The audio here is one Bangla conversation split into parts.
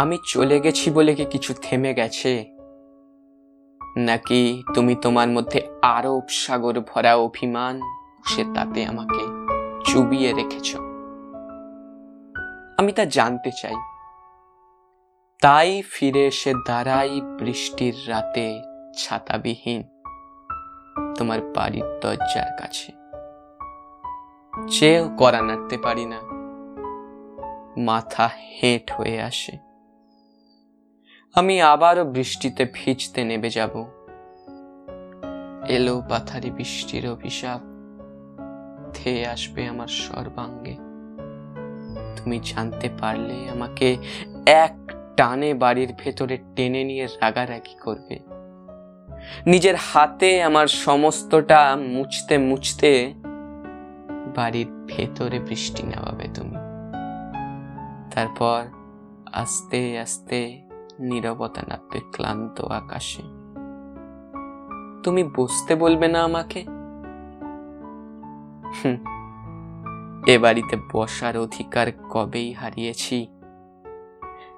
আমি চলে গেছি বলে কি কিছু থেমে গেছে? নাকি তুমি তোমার মধ্যে আরও সাগর ভরা অভিমান সে তাতে আমাকে চুবিয়ে রেখেছ? আমি তা জানতে চাই। তাই ফিরে এসে দাঁড়াই বৃষ্টির রাতে ছাতাবিহীন তোমার বাড়ির দরজার কাছে। চেয়েও করা নাড়তে পারি না। মাথা হেঁট হয়ে আসে। আমি আবারও বৃষ্টিতে ভিজতে নেবে যাব। এলো পাথারি বৃষ্টির অভিশাপ। ধেয়ে আসবে আমার সর্বাঙ্গে। তুমি জানতে পারলে আমাকে এক টানে বাড়ির ভেতরে টেনে নিয়ে রাগারাগি করবে। নিজের হাতে আমার সমস্তটা মুছতে মুছতে বাড়ির ভেতরে বৃষ্টি নামাবে তুমি। তারপর আস্তে আস্তে নীরবতা নামবে ক্লান্ত আকাশে। তুমি বসতে বলবে না আমাকে? এ বাড়িতে বসার অধিকার কবেই হারিয়েছি?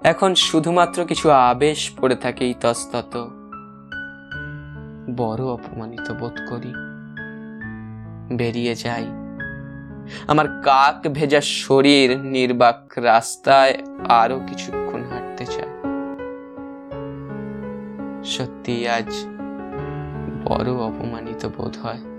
এখন শুধুমাত্র কিছু আবেশ পড়ে থাকে ইতস্তত বড় অপমানিত বোধ করি। বেরিয়ে যাই। আমার কাক ভেজা শরীর নির্বাক রাস্তায় আরও কিছুক্ষণ হাঁটতে চায় সত্যি আজ বড় অপমানিত বোধ হয়।